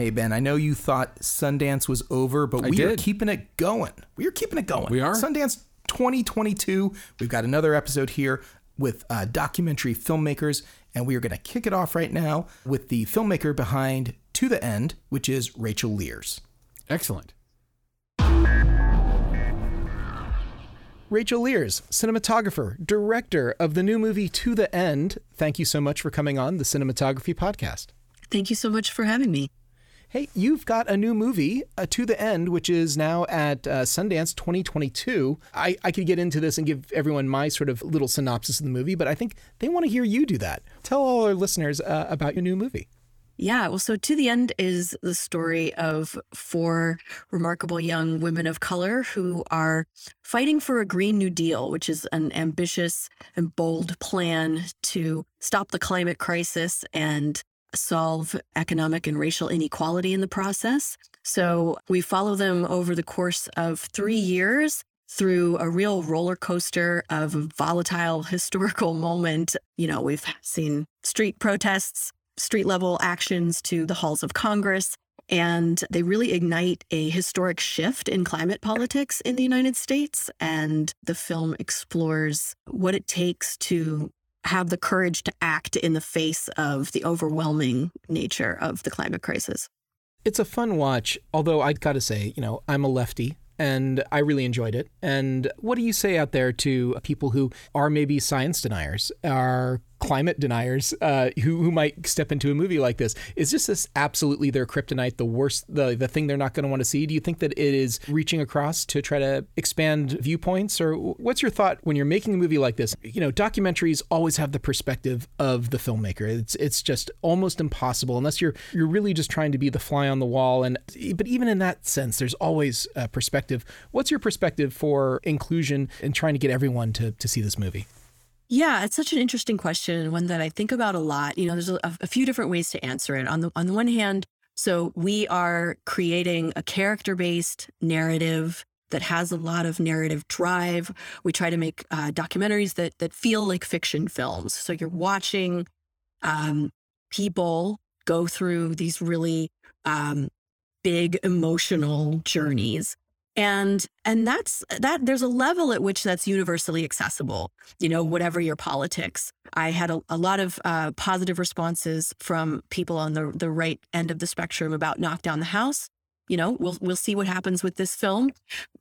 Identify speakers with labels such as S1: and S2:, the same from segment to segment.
S1: Hey Ben, I know you thought Sundance was over, but
S2: I
S1: we are keeping it going. We are keeping it going.
S2: We are?
S1: Sundance 2022. We've got another episode here with uh, documentary filmmakers, and we are going to kick it off right now with the filmmaker behind To the End, which is Rachel Lears.
S2: Excellent.
S3: Rachel Lears, cinematographer, director of the new movie To the End. Thank you so much for coming on the Cinematography Podcast.
S4: Thank you so much for having me.
S3: Hey, you've got a new movie, uh, To the End, which is now at uh, Sundance 2022. I, I could get into this and give everyone my sort of little synopsis of the movie, but I think they want to hear you do that. Tell all our listeners uh, about your new movie.
S4: Yeah, well, so To the End is the story of four remarkable young women of color who are fighting for a Green New Deal, which is an ambitious and bold plan to stop the climate crisis and solve economic and racial inequality in the process. So we follow them over the course of three years through a real roller coaster of volatile historical moment. You know, we've seen street protests, street level actions to the halls of Congress. And they really ignite a historic shift in climate politics in the United States. And the film explores what it takes to have the courage to act in the face of the overwhelming nature of the climate crisis.
S3: It's a fun watch, although I've got to say, you know, I'm a lefty and I really enjoyed it. And what do you say out there to people who are maybe science deniers, are climate deniers, uh, who, who might step into a movie like this? Is just this absolutely their kryptonite, the worst, the, the thing they're not going to want to see? Do you think that it is reaching across to try to expand viewpoints? Or what's your thought when you're making a movie like this? You know, documentaries always have the perspective of the filmmaker. It's it's just almost impossible unless you're you're really just trying to be the fly on the wall. And but even in that sense, there's always a perspective. What's your perspective for inclusion and trying to get everyone to to see this movie?
S4: Yeah, it's such an interesting question and one that I think about a lot. You know, there's a, a few different ways to answer it. On the on the one hand, so we are creating a character-based narrative that has a lot of narrative drive. We try to make uh, documentaries that that feel like fiction films. So you're watching um, people go through these really um, big emotional journeys and and that's that there's a level at which that's universally accessible. You know whatever your politics. I had a, a lot of uh, positive responses from people on the the right end of the spectrum about knock down the house. You know we'll we'll see what happens with this film.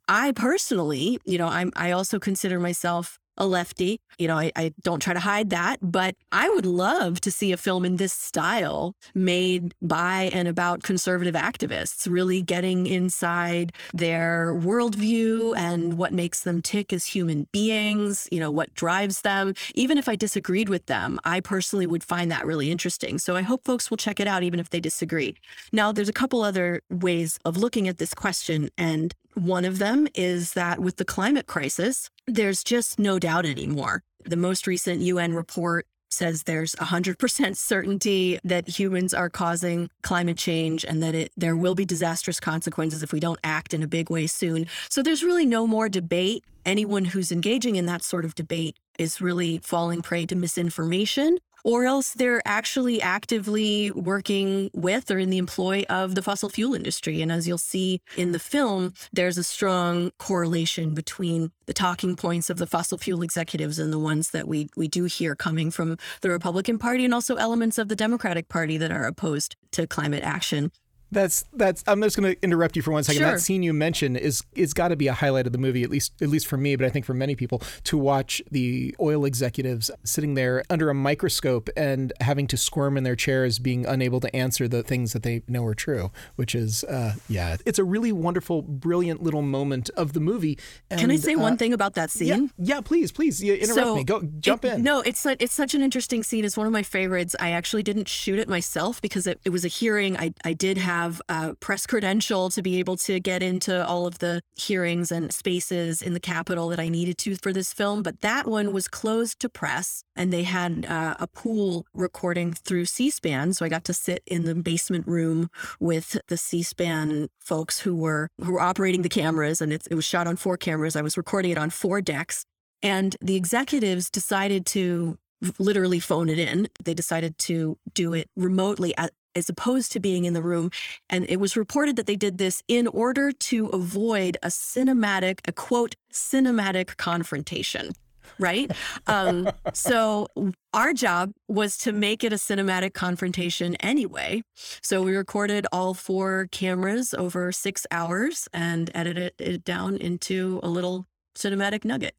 S4: I personally you know i'm i also consider myself a lefty. You know, I, I, don't try to hide that, but I would love to see a film in this style made by and about conservative activists, really getting inside their worldview and what makes them tick as human beings, you know, what drives them. Even if I disagreed with them, I personally would find that really interesting. So I hope folks will check it out, even if they disagree. Now, there's a couple other ways of looking at this question, and one of them is that with the climate crisis, there's just no doubt anymore. The most recent UN report says there's 100% certainty that humans are causing climate change and that it there will be disastrous consequences if we don't act in a big way soon. So there's really no more debate. Anyone who's engaging in that sort of debate is really falling prey to misinformation or else they're actually actively working with or in the employ of the fossil fuel industry. And as you'll see in the film, there's a strong correlation between the talking points of the fossil fuel executives and the ones that we we do hear coming from the Republican Party and also elements of the Democratic Party that are opposed to climate action.
S3: That's that's. I'm just going to interrupt you for one second.
S4: Sure.
S3: That scene you mentioned is is got to be a highlight of the movie, at least at least for me, but I think for many people to watch the oil executives sitting there under a microscope and having to squirm in their chairs, being unable to answer the things that they know are true. Which is, uh, yeah, it's a really wonderful, brilliant little moment of the movie. And,
S4: Can I say
S3: uh,
S4: one thing about that scene?
S3: Yeah, yeah, please, please, yeah, interrupt
S4: So,
S3: me. Go, jump
S4: it-
S3: in.
S4: No, it's su- it's such an interesting scene. It's one of my favorites. I actually didn't shoot it myself because it, it was a hearing. I I did have have a press credential to be able to get into all of the hearings and spaces in the Capitol that I needed to for this film. But that one was closed to press, and they had uh, a pool recording through C SPAN. So I got to sit in the basement room with the C SPAN folks who were who were operating the cameras, and it, it was shot on four cameras. I was recording it on four decks. And the executives decided to literally phone it in. They decided to do it remotely at, as opposed to being in the room. And it was reported that they did this in order to avoid a cinematic, a quote, cinematic confrontation. Right. Um, so our job was to make it a cinematic confrontation anyway. So we recorded all four cameras over six hours and edited it down into a little cinematic nugget.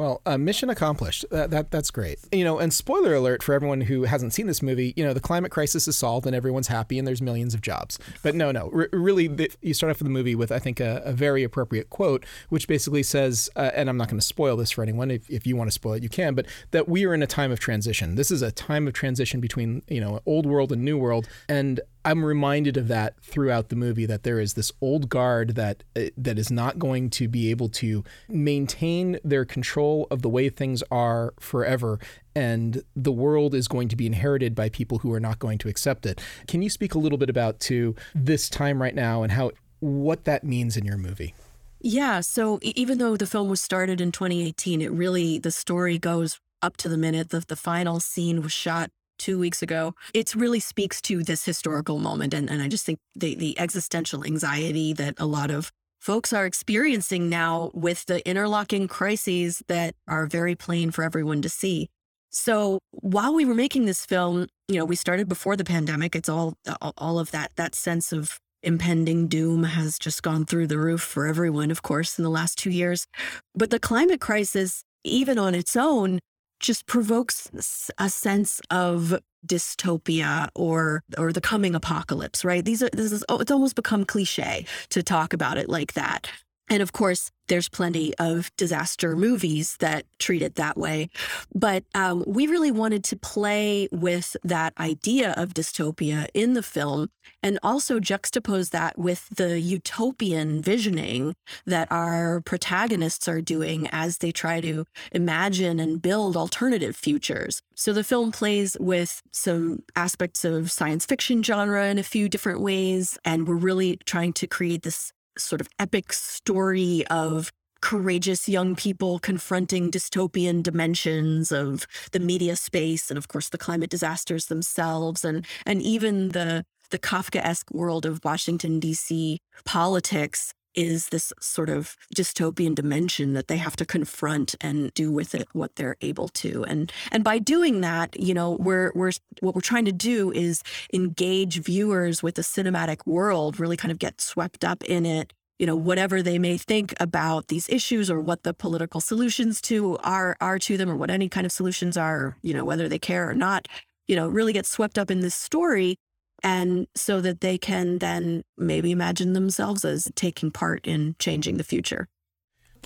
S3: Well, uh, mission accomplished. That, that that's great. You know, and spoiler alert for everyone who hasn't seen this movie. You know, the climate crisis is solved and everyone's happy and there's millions of jobs. But no, no, r- really, the, you start off with the movie with I think a, a very appropriate quote, which basically says, uh, and I'm not going to spoil this for anyone. If, if you want to spoil it, you can. But that we are in a time of transition. This is a time of transition between you know old world and new world, and I'm reminded of that throughout the movie that there is this old guard that uh, that is not going to be able to maintain their control of the way things are forever and the world is going to be inherited by people who are not going to accept it. Can you speak a little bit about to this time right now and how what that means in your movie?
S4: Yeah, so even though the film was started in 2018, it really the story goes up to the minute. The the final scene was shot two weeks ago. It really speaks to this historical moment. And, and I just think the, the existential anxiety that a lot of folks are experiencing now with the interlocking crises that are very plain for everyone to see. So while we were making this film, you know, we started before the pandemic. It's all all of that that sense of impending doom has just gone through the roof for everyone, of course, in the last two years. But the climate crisis, even on its own, just provokes a sense of dystopia or or the coming apocalypse right? These are this is oh, it's almost become cliche to talk about it like that and of course, there's plenty of disaster movies that treat it that way. But um, we really wanted to play with that idea of dystopia in the film and also juxtapose that with the utopian visioning that our protagonists are doing as they try to imagine and build alternative futures. So the film plays with some aspects of science fiction genre in a few different ways. And we're really trying to create this sort of epic story of courageous young people confronting dystopian dimensions of the media space and of course the climate disasters themselves and and even the the Kafkaesque world of Washington DC politics is this sort of dystopian dimension that they have to confront and do with it what they're able to. And and by doing that you know we're we're what we're trying to do is engage viewers with the cinematic world really kind of get swept up in it. You know whatever they may think about these issues or what the political solutions to are are to them or what any kind of solutions are you know whether they care or not you know really get swept up in this story and so that they can then maybe imagine themselves as taking part in changing the future.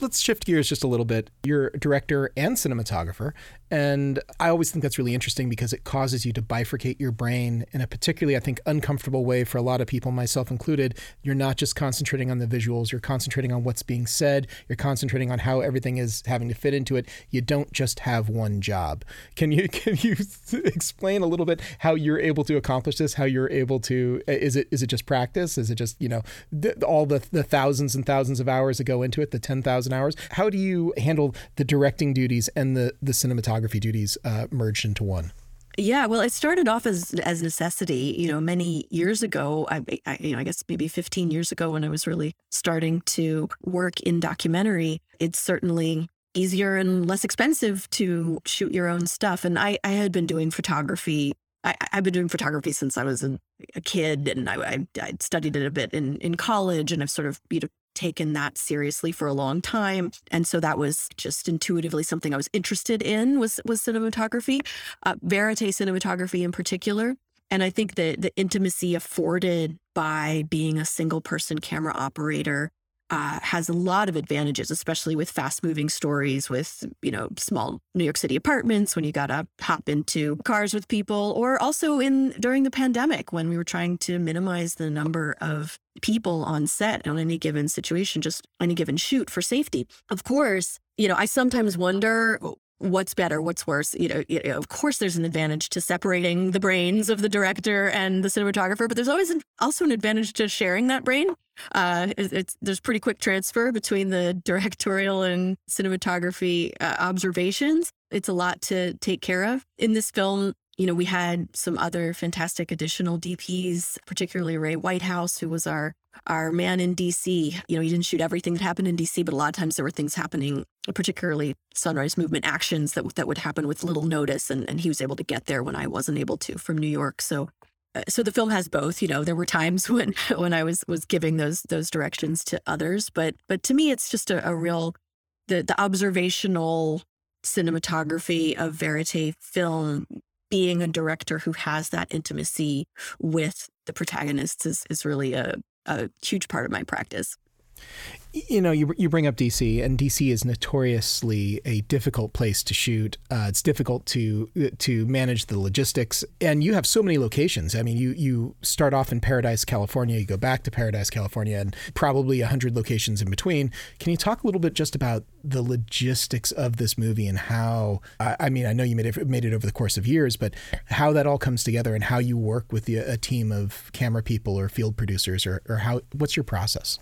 S3: Let's shift gears just a little bit. You're a director and cinematographer, and I always think that's really interesting because it causes you to bifurcate your brain in a particularly, I think, uncomfortable way for a lot of people, myself included. You're not just concentrating on the visuals, you're concentrating on what's being said, you're concentrating on how everything is having to fit into it. You don't just have one job. Can you can you explain a little bit how you're able to accomplish this? How you're able to is it is it just practice? Is it just, you know, th- all the the thousands and thousands of hours that go into it, the 10,000 hours? How do you handle the directing duties and the the cinematography photography duties uh, merged into one?
S4: Yeah, well, it started off as as necessity. You know, many years ago, I, I, you know, I guess maybe 15 years ago, when I was really starting to work in documentary, it's certainly easier and less expensive to shoot your own stuff. And I, I had been doing photography. I, have been doing photography since I was a, a kid, and I, I, I studied it a bit in in college, and I've sort of you know taken that seriously for a long time. And so that was just intuitively something i was interested in was was cinematography uh, verite cinematography in particular. And i think that the intimacy afforded by being a single person camera operator uh, has a lot of advantages, especially with fast moving stories with, you know, small New York City apartments when you got to hop into cars with people, or also in during the pandemic when we were trying to minimize the number of people on set on any given situation, just any given shoot for safety. Of course, you know, I sometimes wonder what's better, what's worse. You know, you know, of course, there's an advantage to separating the brains of the director and the cinematographer, but there's always an, also an advantage to sharing that brain. Uh, it's, there's pretty quick transfer between the directorial and cinematography uh, observations. It's a lot to take care of in this film. You know, we had some other fantastic additional DPs, particularly Ray Whitehouse, who was our our man in DC. You know, he didn't shoot everything that happened in DC, but a lot of times there were things happening, particularly sunrise movement actions that that would happen with little notice, and and he was able to get there when I wasn't able to from New York. So. So the film has both. You know, there were times when when I was was giving those those directions to others, but but to me, it's just a, a real the the observational cinematography of verite film being a director who has that intimacy with the protagonists is, is really a, a huge part of my practice.
S3: You know, you, you bring up DC, and DC is notoriously a difficult place to shoot. Uh, it's difficult to to manage the logistics, and you have so many locations. I mean, you you start off in Paradise, California, you go back to Paradise, California, and probably hundred locations in between. Can you talk a little bit just about the logistics of this movie and how? I, I mean, I know you made it made it over the course of years, but how that all comes together and how you work with the, a team of camera people or field producers, or or how what's your process?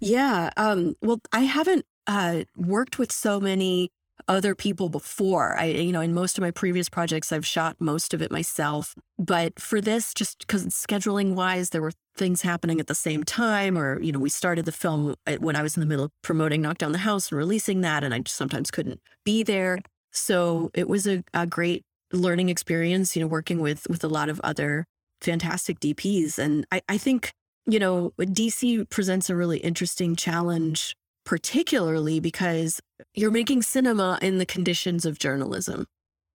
S4: Yeah. Um, well, I haven't uh, worked with so many other people before. I, you know, in most of my previous projects, I've shot most of it myself. But for this, just because scheduling wise, there were things happening at the same time, or, you know, we started the film when I was in the middle of promoting Knock Down the House and releasing that, and I sometimes couldn't be there. So it was a, a great learning experience, you know, working with with a lot of other fantastic DPs. And I, I think you know, DC presents a really interesting challenge, particularly because you're making cinema in the conditions of journalism.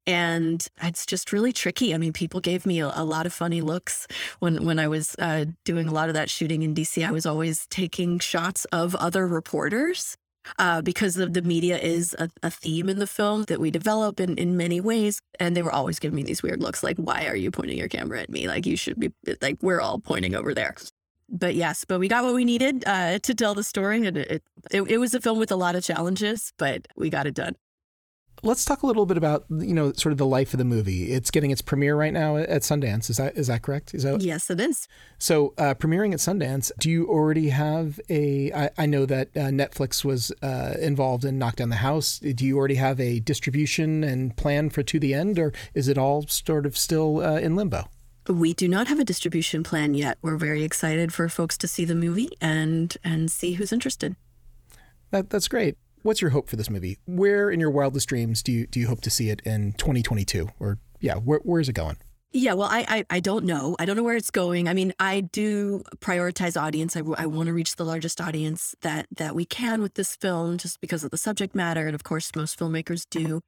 S4: And it's just really tricky. I mean, people gave me a, a lot of funny looks when when I was uh, doing a lot of that shooting in DC. I was always taking shots of other reporters uh, because the, the media is a, a, theme in the film that we develop in, in many ways. And they were always giving me these weird looks like, why are you pointing your camera at me? Like, you should be, like, we're all pointing over there but yes, but we got what we needed uh, to tell the story, and it, it it was a film with a lot of challenges, but we got it done.
S3: Let's talk a little bit about you know sort of the life of the movie. It's getting its premiere right now at Sundance. Is that is that correct? Is that
S4: yes, it is.
S3: So uh, premiering at Sundance. Do you already have a? I, I know that uh, Netflix was uh, involved in Knock Down the House. Do you already have a distribution and plan for To the End, or is it all sort of still uh, in limbo?
S4: We do not have a distribution plan yet. We're very excited for folks to see the movie and and see who's interested.
S3: That, that's great. What's your hope for this movie? Where in your wildest dreams do you do you hope to see it in 2022? Or yeah, where, where is it going?
S4: Yeah, well, I, I, I don't know. I don't know where it's going. I mean, I do prioritize audience. I, I want to reach the largest audience that that we can with this film, just because of the subject matter, and of course, most filmmakers do.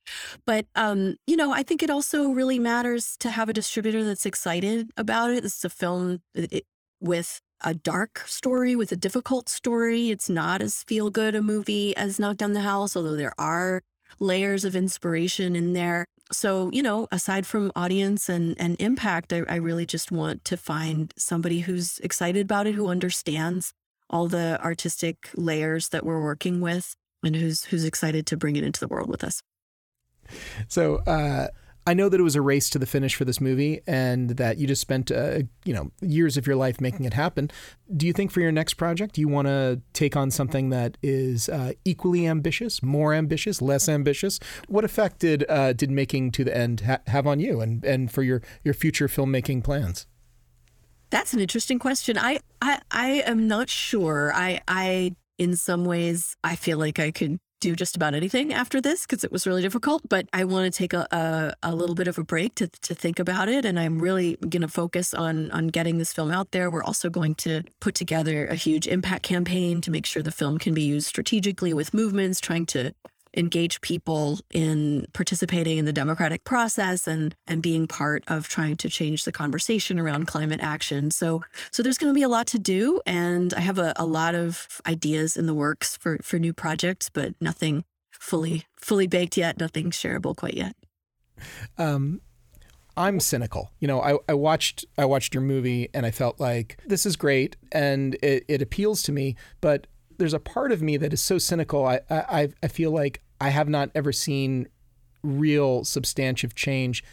S4: But um, you know, I think it also really matters to have a distributor that's excited about it. This is a film it, with a dark story, with a difficult story. It's not as feel good a movie as Knock Down the House, although there are layers of inspiration in there. So you know aside from audience and and impact I, I really just want to find somebody who's excited about it who understands all the artistic layers that we're working with and who's who's excited to bring it into the world with us.
S3: So uh I know that it was a race to the finish for this movie, and that you just spent, uh, you know, years of your life making it happen. Do you think for your next project, you want to take on something that is uh, equally ambitious, more ambitious, less ambitious? What effect did uh, did making to the end ha- have on you, and and for your your future filmmaking plans?
S4: That's an interesting question. I I, I am not sure. I I in some ways I feel like I could do just about anything after this because it was really difficult. But I want to take a, a, a, little bit of a break to, to think about it. And I'm really going to focus on, on getting this film out there. We're also going to put together a huge impact campaign to make sure the film can be used strategically with movements, trying to engage people in participating in the democratic process and and being part of trying to change the conversation around climate action. So so there's going to be a lot to do, and I have a, a lot of ideas in the works for for new projects, but nothing fully fully baked yet. Nothing shareable quite yet.
S5: Um, I'm cynical. You know, I, I watched I watched your movie and I felt like this is great and it, it appeals to me, but there's a part of me that is so cynical. I, I I feel like I have not ever seen real substantive change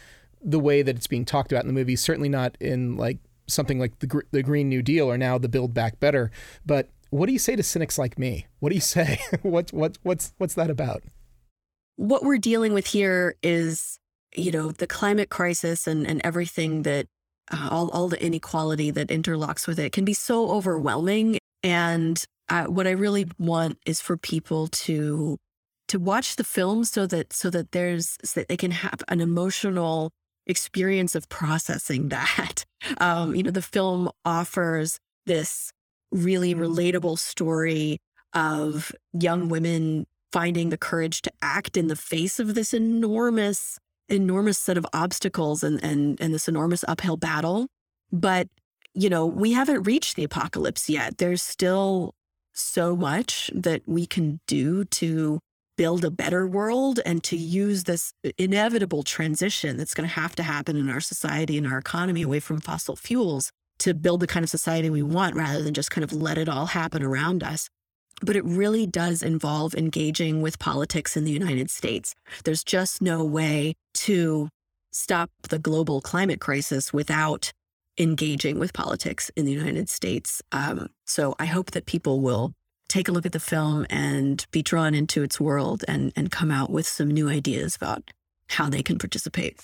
S5: the way that it's being talked about in the movie. Certainly not in like something like the the Green New Deal or now the Build Back Better. But what do you say to cynics like me? What do you say? what what what's what's that about?
S4: What we're dealing with here is, you know, the climate crisis and and everything that uh, all all the inequality that interlocks with it can be so overwhelming and uh, what I really want is for people to to watch the film so that so that there's so that they can have an emotional experience of processing that. Um, you know, the film offers this really relatable story of young women finding the courage to act in the face of this enormous enormous set of obstacles and and and this enormous uphill battle but you know we haven't reached the apocalypse yet there's still so much that we can do to build a better world and to use this inevitable transition that's going to have to happen in our society and our economy away from fossil fuels to build the kind of society we want rather than just kind of let it all happen around us. But it really does involve engaging with politics in the United States. There's just no way to stop the global climate crisis without engaging with politics in the United States. Um, so I hope that people will take a look at the film and be drawn into its world and, and come out with some new ideas about how they can participate.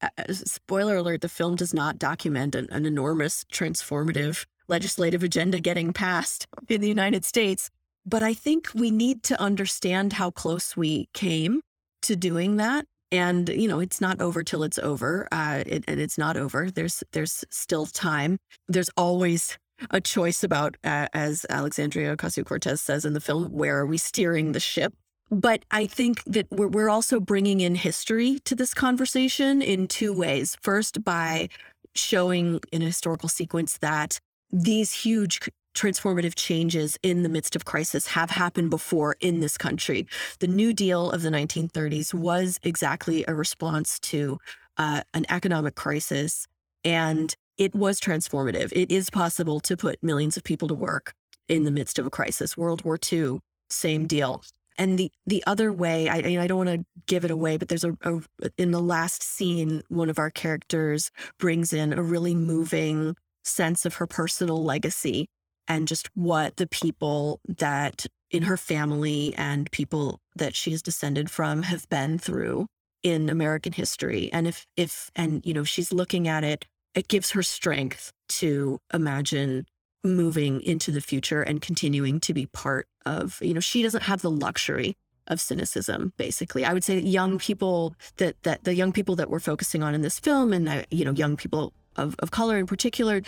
S4: Uh, spoiler alert the film does not document an, an enormous transformative legislative agenda getting passed in the United States. But I think we need to understand how close we came to doing that and you know it's not over till it's over uh, it, and it's not over. There's there's still time. There's always a choice about uh, as alexandria ocasio-cortez says in the film where are we steering the ship? But i think that we're, we're also bringing in history to this conversation in two ways. First by showing in a historical sequence that these huge transformative changes in the midst of crisis have happened before in this country. The New Deal of the 1930s was exactly a response to uh, an economic crisis, and it was transformative. It is possible to put millions of people to work in the midst of a crisis. World War II, same deal. And the the other way, I, I don't want to give it away, but there's a, a in the last scene, one of our characters brings in a really moving sense of her personal legacy and just what the people that in her family and people that she is descended from have been through in American history. And if, if, and, you know, she's looking at it, it gives her strength to imagine moving into the future and continuing to be part of, you know, she doesn't have the luxury of cynicism basically i would say young people that that the young people that we're focusing on in this film and uh, you know young people of, of color in particular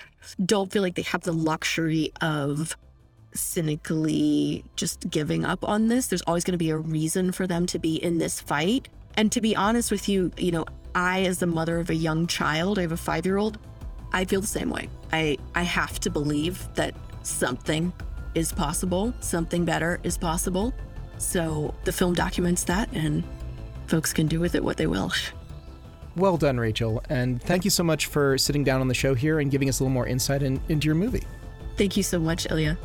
S4: don't feel like they have the luxury of cynically just giving up on this. There's always going to be a reason for them to be in this fight. And to be honest with you, you know, I, as the mother of a young child, I have a five year old, I feel the same way. I, I have to believe that something is possible, something better is possible. So the film documents that, and folks can do with it what they will.
S5: Well done, Rachel. And thank you so much for sitting down on the show here and giving us a little more insight in, into your movie.
S4: Thank you so much, Ilya.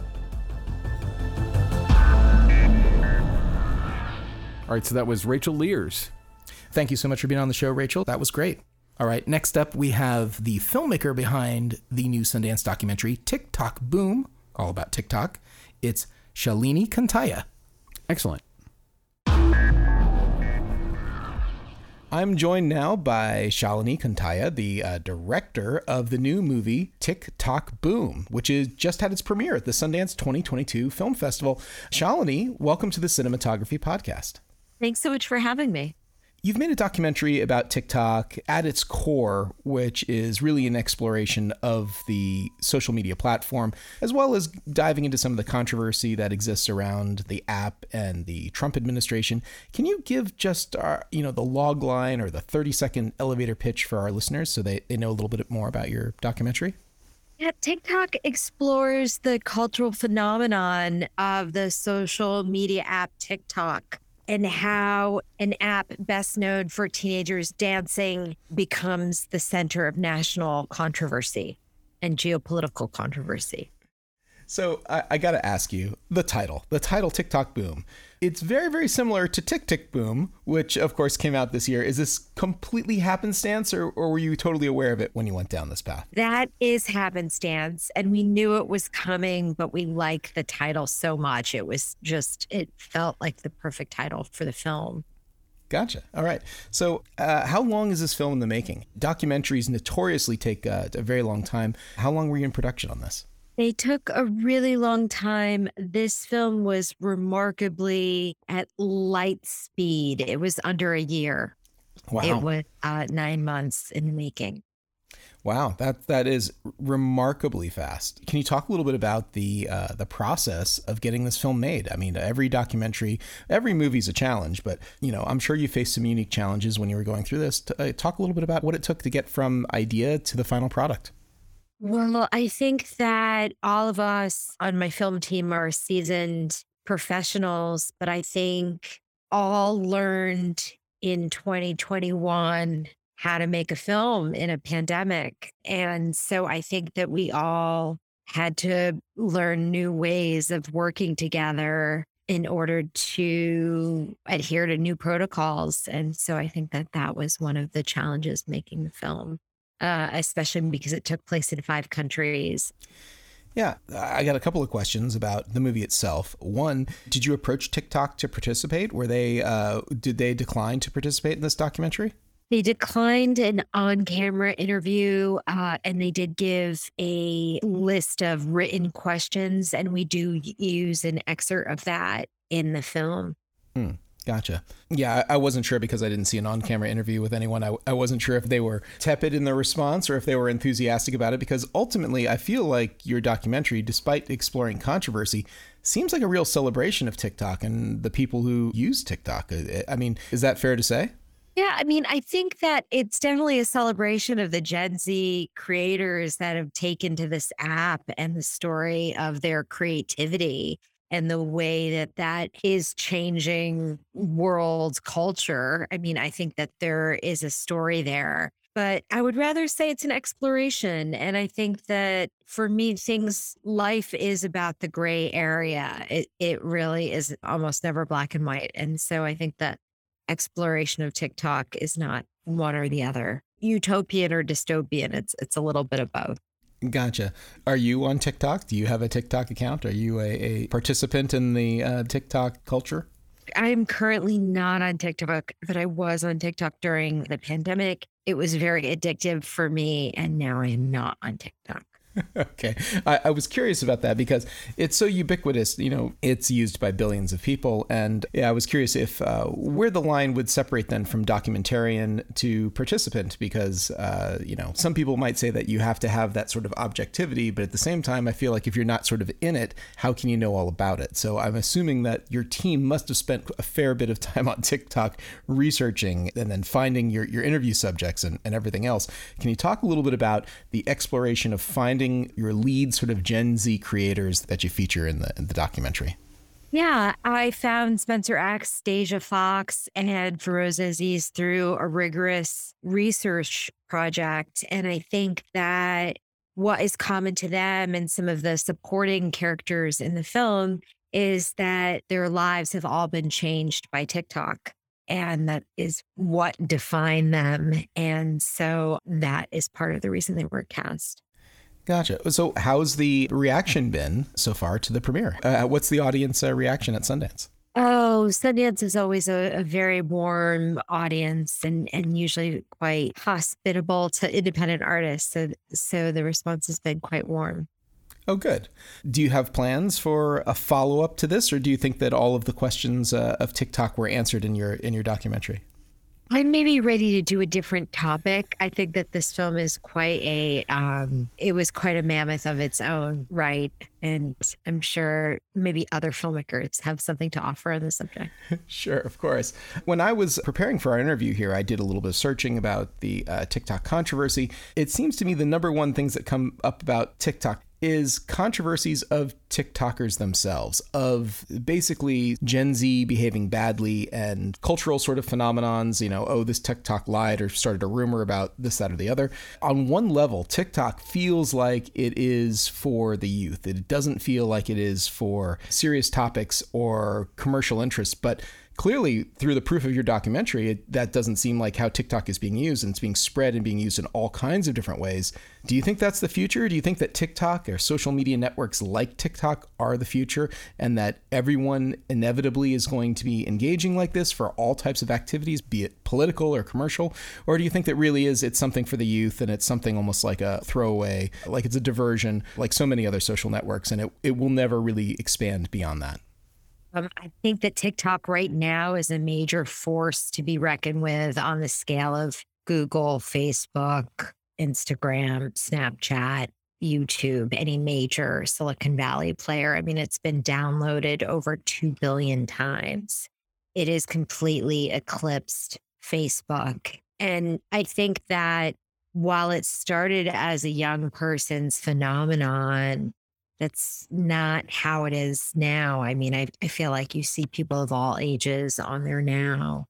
S3: All right, so that was Rachel Lears. Thank you so much for being on the show, Rachel. That was great. All right, next up, we have the filmmaker behind the new Sundance documentary, TikTok Boom, all about TikTok. It's Shalini Kantayya.
S6: Excellent.
S5: I'm joined now by Shalini Kantayya, the uh, director of the new movie TikTok Boom, which is just had its premiere at the Sundance 2022 Film Festival. Shalini, welcome to the Cinematography Podcast.
S7: Thanks so much for having me.
S3: You've made a documentary about TikTok at its core, which is really an exploration of the social media platform, as well as diving into some of the controversy that exists around the app and the Trump administration. Can you give just our, you know, the log line or the 30 second elevator pitch for our listeners so they, they know a little bit more about your documentary?
S6: Yeah, TikTok explores the cultural phenomenon of the social media app TikTok and how an app best known for teenagers dancing becomes the center of national controversy and geopolitical controversy.
S3: So I, I got to ask you the title, the title TikTok Boom. It's very, very similar to Tick Tick Boom, which of course came out this year. Is this completely happenstance or, or were you totally aware of it when you went down this path?
S6: That is happenstance. And we knew it was coming, but we like the title so much. It was just, it felt like the perfect title for the film.
S3: Gotcha. All right. So, uh, how long is this film in the making? Documentaries notoriously take uh, a very long time. How long were you in production on this?
S6: They took a really long time. This film was remarkably at light speed. It was under a year.
S3: Wow.
S6: It was uh, nine months in the making.
S3: Wow, that that is remarkably fast. Can you talk a little bit about the uh, the process of getting this film made? I mean, every documentary, every movie is a challenge, but you know, I'm sure you faced some unique challenges when you were going through this. Uh, talk a little bit about what it took to get from idea to the final product.
S6: Well, I think that all of us on my film team are seasoned professionals, but I think all learned in 2021 how to make a film in a pandemic. And so I think that we all had to learn new ways of working together in order to adhere to new protocols. And so I think that that was one of the challenges making the film uh, especially because it took place in five countries.
S3: Yeah, I got a couple of questions about the movie itself. One, did you approach TikTok to participate? Were they uh, did they decline to participate in this documentary?
S6: They declined an on-camera interview, uh, and they did give a list of written questions, and we do use an excerpt of that in the film.
S3: Hmm. Gotcha. Yeah, I wasn't sure because I didn't see an on camera interview with anyone. I, I wasn't sure if they were tepid in their response or if they were enthusiastic about it because ultimately I feel like your documentary, despite exploring controversy, seems like a real celebration of TikTok and the people who use TikTok. I mean, is that fair to say?
S6: Yeah, I mean, I think that it's definitely a celebration of the Gen Z creators that have taken to this app and the story of their creativity and the way that that is changing world culture. I mean, I think that there is a story there, but I would rather say it's an exploration. And I think that for me, things, life is about the gray area. It, it really is almost never black and white. And so I think that exploration of TikTok is not one or the other utopian or dystopian. It's, it's a little bit of both.
S3: Gotcha. Are you on TikTok? Do you have a TikTok account? Are you a, a participant in the uh, TikTok culture?
S6: I'm currently not on TikTok, but I was on TikTok during the pandemic. It was very addictive for me, and now I am not on TikTok.
S3: Okay. I, I, was curious about that because it's so ubiquitous. You know, it's used by billions of people. And yeah, I was curious if uh, where the line would separate then from documentarian to participant because, uh, you know, some people might say that you have to have that sort of objectivity. But at the same time, I feel like if you're not sort of in it, how can you know all about it? So I'm assuming that your team must have spent a fair bit of time on TikTok researching and then finding your, your interview subjects and, and everything else. Can you talk a little bit about the exploration of finding finding your lead sort of Gen Z creators that you feature in the in the documentary?
S6: Yeah, I found Spencer X, Deja Foxx, and Feroza Aziz through a rigorous research project. And I think that what is common to them and some of the supporting characters in the film is that their lives have all been changed by TikTok. And that is what defined them. And so that is part of the reason they were cast.
S3: Gotcha. So, how's the reaction been so far to the premiere? Uh, what's the audience uh, reaction at Sundance?
S6: Oh, Sundance is always a, a, very warm audience and, and usually quite hospitable to independent artists. So, so the response has been quite warm.
S3: Oh, good. Do you have plans for a follow up to this, or do you think that all of the questions uh, of TikTok were answered in your in your documentary?
S6: I'm maybe ready to do a different topic. I think that this film is quite a, um, it was quite a mammoth of its own, right? And I'm sure maybe other filmmakers have something to offer on the subject.
S3: sure, of course. When I was preparing for our interview here, I did a little bit of searching about the uh, TikTok controversy. It seems to me the number one things that come up about TikTok is controversies of TikTokers themselves, of basically Gen Z behaving badly and cultural sort of phenomenons, you know, oh, this TikTok lied or started a rumor about this, that, or the other. On one level, TikTok feels like it is for the youth. It doesn't feel like it is for serious topics or commercial interests, but clearly through the proof of your documentary, it, that doesn't seem like how TikTok is being used, and it's being spread and being used in all kinds of different ways. Do you think that's the future? Do you think that TikTok or social media networks like TikTok are the future, and that everyone inevitably is going to be engaging like this for all types of activities, be it political or commercial? Or do you think that really is it's something for the youth and it's something almost like a throwaway, like it's a diversion, like so many other social networks, and it, it will never really expand beyond that?
S6: Um, I think that TikTok right now is a major force to be reckoned with on the scale of Google, Facebook, Instagram, Snapchat, YouTube, any major Silicon Valley player. I mean, it's been downloaded over 2 billion times. It is completely eclipsed Facebook. And I think that while it started as a young person's phenomenon, that's not how it is now. I mean, I, I feel like you see people of all ages on there now,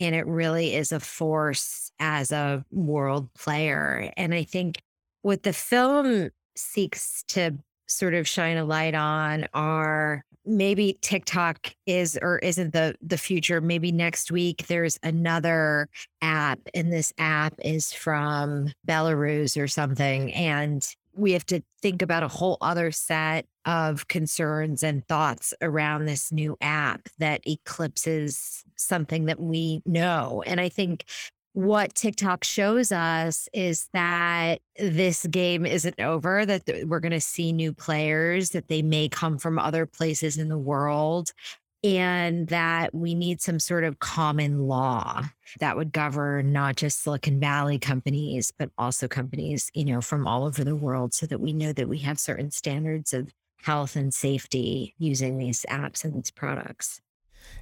S6: and it really is a force as a world player. And I think what the film seeks to sort of shine a light on are maybe TikTok is or isn't the the future. Maybe next week there's another app and this app is from Belarus or something and we have to think about a whole other set of concerns and thoughts around this new app that eclipses something that we know. And I think what TikTok shows us is that this game isn't over, that we're going to see new players, that they may come from other places in the world, and that we need some sort of common law that would govern not just Silicon Valley companies, but also companies, you know, from all over the world so that we know that we have certain standards of health and safety using these apps and these products.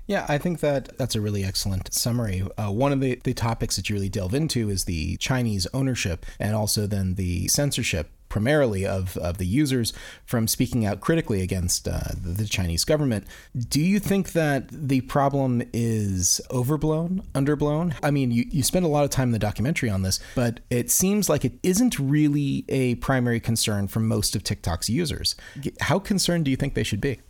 S3: Yeah, I think that that's a really excellent summary. Uh, one of the, the topics that you really delve into is the Chinese ownership and also then the censorship primarily of, of the users from speaking out critically against uh, the Chinese government. Do you think that the problem is overblown, underblown? I mean, you, you spend a lot of time in the documentary on this, but it seems like it isn't really a primary concern for most of TikTok's users. How concerned do you think they should be?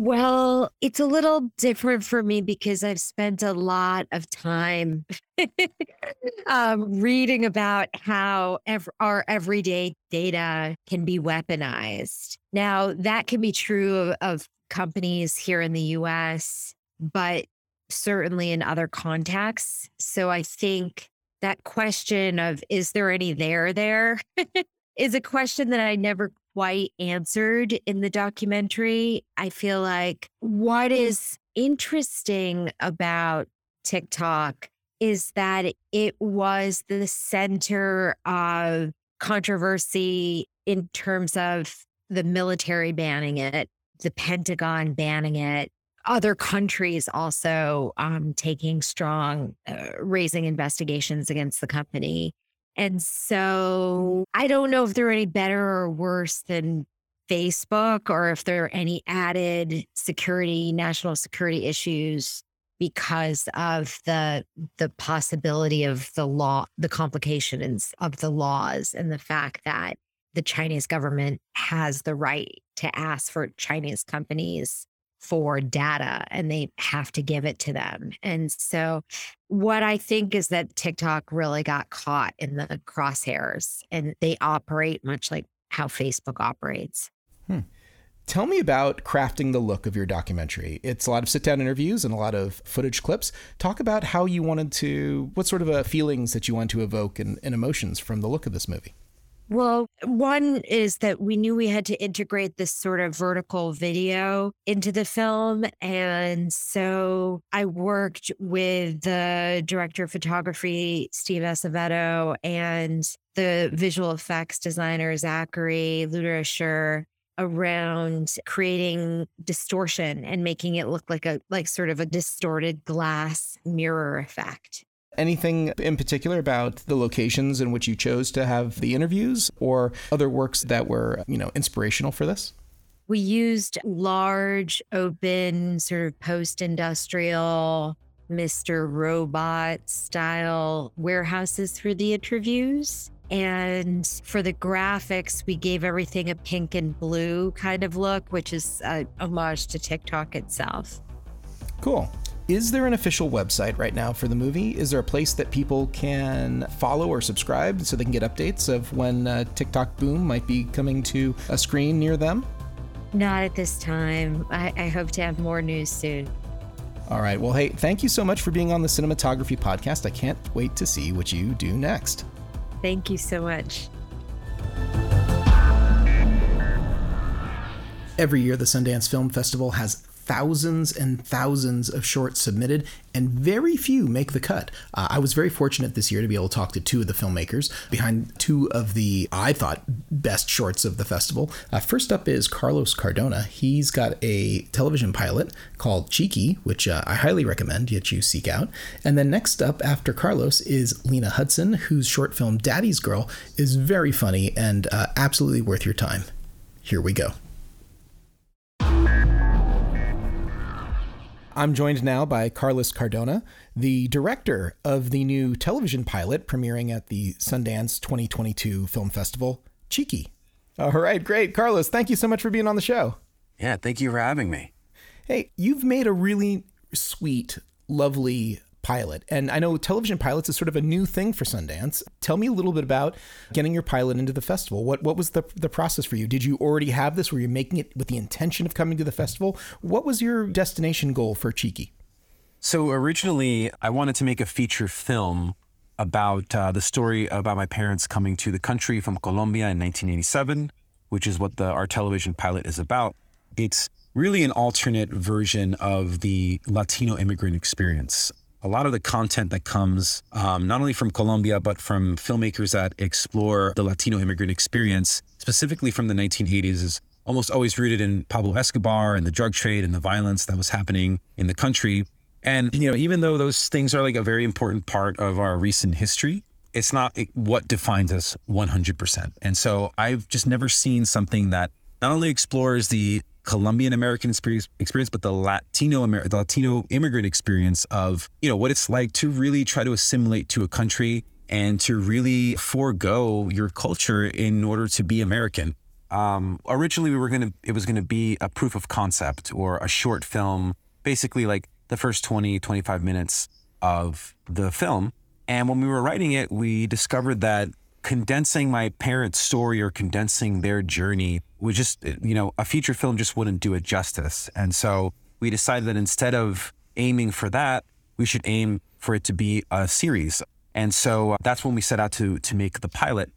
S6: Well, it's a little different for me because I've spent a lot of time um, reading about how ev- our everyday data can be weaponized. Now, that can be true of, of companies here in the US, but certainly in other contexts. So I think that question of is there any there there is a question that I never quite answered in the documentary. I feel like what is interesting about TikTok is that it was the center of controversy in terms of the military banning it, the Pentagon banning it, other countries also um, taking strong, uh, raising investigations against the company. And so I don't know if they're any better or worse than Facebook or if there are any added security, national security issues because of the the possibility of the law, the complications of the laws and the fact that the Chinese government has the right to ask for Chinese companies for data and they have to give it to them. And so, what I think is that TikTok really got caught in the crosshairs and they operate much like how Facebook operates.
S3: Hmm. Tell me about crafting the look of your documentary. It's a lot of sit down interviews and a lot of footage clips. Talk about how you wanted to, what sort of uh, feelings that you want to evoke and, and emotions from the look of this movie.
S6: Well, one is that we knew we had to integrate this sort of vertical video into the film. And so I worked with the director of photography, Steve Acevedo, and the visual effects designer, Zachary Luderisher, around creating distortion and making it look like a like sort of a distorted glass mirror effect.
S3: Anything in particular about the locations in which you chose to have the interviews or other works that were, you know, inspirational for this?
S6: We used large, open, sort of post industrial, Mr. Robot style warehouses for the interviews. And for the graphics, we gave everything a pink and blue kind of look, which is a homage to TikTok itself.
S3: Cool. Is there an official website right now for the movie? Is there a place that people can follow or subscribe so they can get updates of when uh, TikTok Boom might be coming to a screen near them?
S6: Not at this time. I, I hope to have more news soon.
S3: All right. Well, hey, thank you so much for being on the Cinematography Podcast. I can't wait to see what you do next.
S6: Thank you so much.
S3: Every year, the Sundance Film Festival has thousands and thousands of shorts submitted, and very few make the cut. Uh, I was very fortunate this year to be able to talk to two of the filmmakers behind two of the, I thought, best shorts of the festival. Uh, first up is Carlos Cardona. He's got a television pilot called Chiqui, which uh, I highly recommend that you seek out. And then next up after Carlos is Lena Hudson, whose short film Daddy's Girl is very funny and uh, absolutely worth your time. Here we go. I'm joined now by Carlos Cardona, the director of the new television pilot premiering at the Sundance 2022 Film Festival, Chiqui. All right, great. Carlos, thank you so much for being on the show.
S7: Yeah, thank you for having me.
S3: Hey, you've made a really sweet, lovely pilot. And I know television pilots is sort of a new thing for Sundance. Tell me a little bit about getting your pilot into the festival. What what was the the process for you? Did you already have this? Were you making it with the intention of coming to the festival? What was your destination goal for Chiqui?
S7: So originally, I wanted to make a feature film about uh, the story about my parents coming to the country from Colombia in 1987, which is what the our television pilot is about. It's really an alternate version of the Latino immigrant experience a lot of the content that comes um, not only from Colombia, but from filmmakers that explore the Latino immigrant experience, specifically from the 1980s, is almost always rooted in Pablo Escobar and the drug trade and the violence that was happening in the country. And, you know, even though those things are like a very important part of our recent history, it's not what defines us 100%. And so I've just never seen something that not only explores the Colombian American experience, but the Latino Amer- the Latino immigrant experience of you know what it's like to really try to assimilate to a country and to really forego your culture in order to be American. Um, originally, we were gonna it was gonna be a proof of concept or a short film, basically like the first 20, 25 minutes of the film. And when we were writing it, we discovered that condensing my parents' story or condensing their journey was just, you know, a feature film just wouldn't do it justice. And so we decided that instead of aiming for that, we should aim for it to be a series. And so that's when we set out to to make the pilot.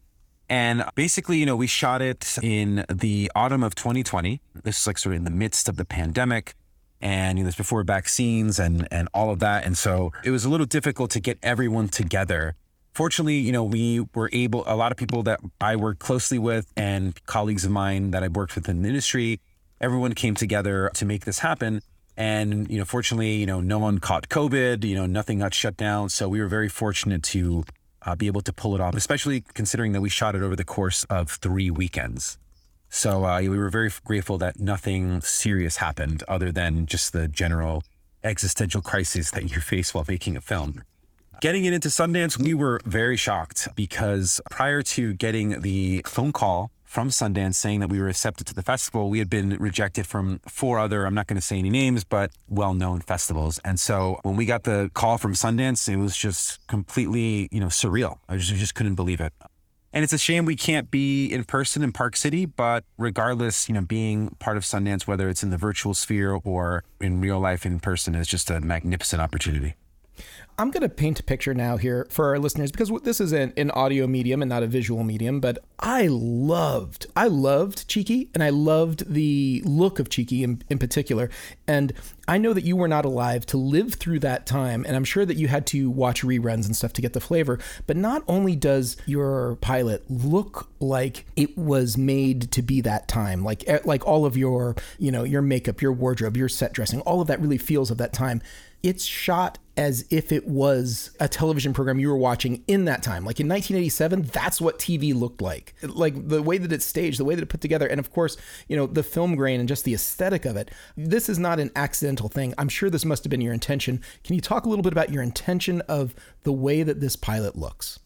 S7: And basically, you know, we shot it in the autumn of 2020. This is like sort of in the midst of the pandemic and you know, this before vaccines and and all of that. And so it was a little difficult to get everyone together fortunately, you know, we were able, a lot of people that I work closely with and colleagues of mine that I've worked with in the industry, everyone came together to make this happen. And, you know, fortunately, you know, no one caught COVID, you know, nothing got shut down. So we were very fortunate to uh, be able to pull it off, especially considering that we shot it over the course of three weekends. So uh, we were very grateful that nothing serious happened other than just the general existential crisis that you face while making a film. Getting it into Sundance, we were very shocked because prior to getting the phone call from Sundance saying that we were accepted to the festival, we had been rejected from four other, I'm not going to say any names, but well known festivals. And so when we got the call from Sundance, it was just completely, you know, surreal. I just, I just couldn't believe it. And it's a shame we can't be in person in Park City, but regardless, you know, being part of Sundance, whether it's in the virtual sphere or in real life in person, is just a magnificent opportunity.
S3: I'm going to paint a picture now here for our listeners because this is an, an, audio medium and not a visual medium. But I loved, I loved Chiqui and I loved the look of Chiqui in, in particular. And I know that you were not alive to live through that time. And I'm sure that you had to watch reruns and stuff to get the flavor. But not only does your pilot look like it was made to be that time, like, like all of your, you know, your makeup, your wardrobe, your set dressing, all of that really feels of that time it's shot as if it was a television program you were watching in that time. Like in 1987, that's what TV looked like. Like the way that it's staged, the way that it put together, and of course, you know, the film grain and just the aesthetic of it. This is not an accidental thing. I'm sure this must have been your intention. Can you talk a little bit about your intention of the way that this pilot looks?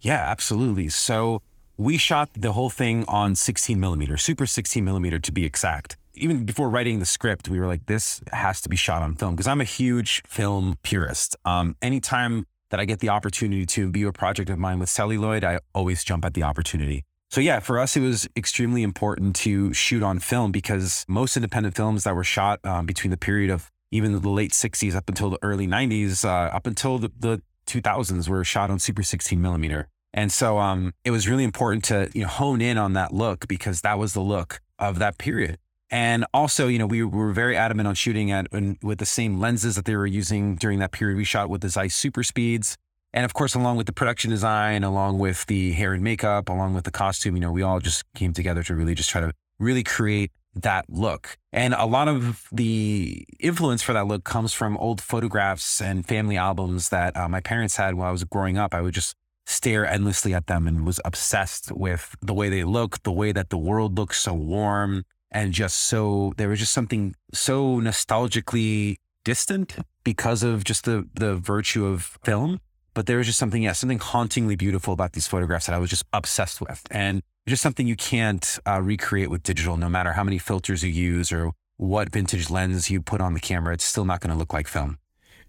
S7: Yeah, absolutely. So we shot the whole thing on 16 millimeter, super 16 millimeter to be exact even before writing the script, we were like, this has to be shot on film because I'm a huge film purist. Um, anytime that I get the opportunity to be a project of mine with celluloid, I always jump at the opportunity. So yeah, for us, it was extremely important to shoot on film because most independent films that were shot um, between the period of even the late 60s up until the early 90s, uh, up until the, the 2000s, were shot on Super 16 millimeter. And so um, it was really important to you know hone in on that look because that was the look of that period. And also, you know, we were very adamant on shooting at with the same lenses that they were using during that period. We shot with the Zeiss Super Speeds. And of course, along with the production design, along with the hair and makeup, along with the costume, you know, we all just came together to really just try to really create that look. And a lot of the influence for that look comes from old photographs and family albums that uh, my parents had while I was growing up. I would just stare endlessly at them and was obsessed with the way they look, the way that the world looks so warm, and just so there was just something so nostalgically distant because of just the the virtue of film. But there was just something, yeah, something hauntingly beautiful about these photographs that I was just obsessed with, and just something you can't uh, recreate with digital, no matter how many filters you use or what vintage lens you put on the camera. It's still not going to look like film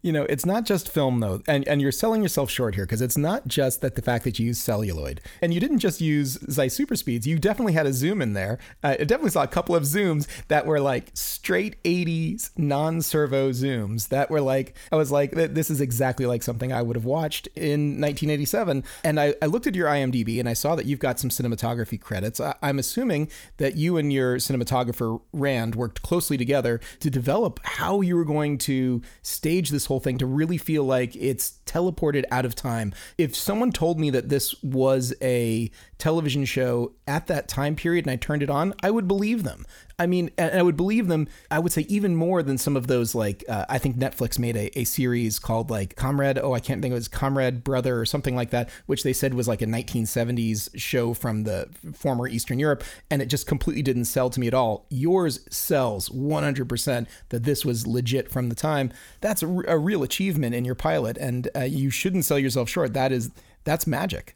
S3: you know, it's not just film though, and and you're selling yourself short here because it's not just that the fact that you use celluloid, and you didn't just use Zeiss Super Speeds. You definitely had a zoom in there. Uh, I definitely saw a couple of zooms that were like straight 80s non-servo zooms that were like I was like, this is exactly like something I would have watched in 1987. And I, I looked at your IMDb and I saw that you've got some cinematography credits. I, I'm assuming that you and your cinematographer Rand worked closely together to develop how you were going to stage this whole thing to really feel like it's teleported out of time. If someone told me that this was a television show at that time period and I turned it on, I would believe them. I mean, and I would believe them, I would say even more than some of those, like, uh, I think Netflix made a, a series called, like, Comrade, oh, I can't think it was Comrade Brother or something like that, which they said was like a 1970s show from the former Eastern Europe, and it just completely didn't sell to me at all. Yours sells 100% that this was legit from the time. That's a, a real achievement in your pilot, and uh, you shouldn't sell yourself short. That is, that's magic.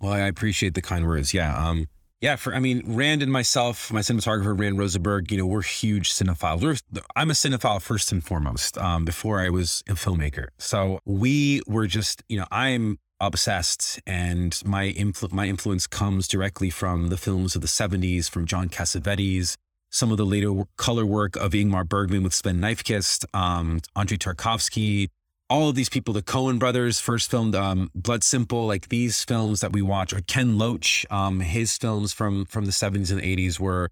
S7: Well, I appreciate the kind words. Yeah. Um, yeah, for I mean, Rand and myself, my cinematographer Rand Rosenberg, you know, we're huge cinephiles. We're, I'm a cinephile first and foremost. Um, before I was a filmmaker, so we were just, you know, I'm obsessed, and my influ- my influence comes directly from the films of the '70s, from John Cassavetes, some of the later color work of Ingmar Bergman with Sven Nykvist, um, Andrei Tarkovsky, all of these people, the Coen brothers first filmed um, Blood Simple, like these films that we watch, or Ken Loach, um, his films from from the 70s and 80s were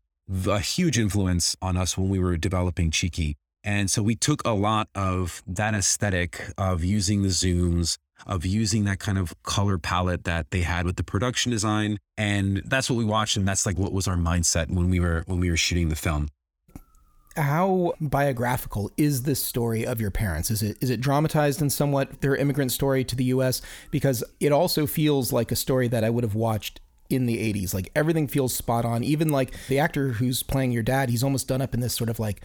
S7: a huge influence on us when we were developing Chiqui. And so we took a lot of that aesthetic of using the zooms, of using that kind of color palette that they had with the production design. And that's what we watched. And that's like what was our mindset when we were when we were shooting the film
S3: how biographical is this story of your parents? Is it is it dramatized in somewhat their immigrant story to the U.S. because it also feels like a story that I would have watched in the 80s. Like everything feels spot on. Even like the actor who's playing your dad, he's almost done up in this sort of like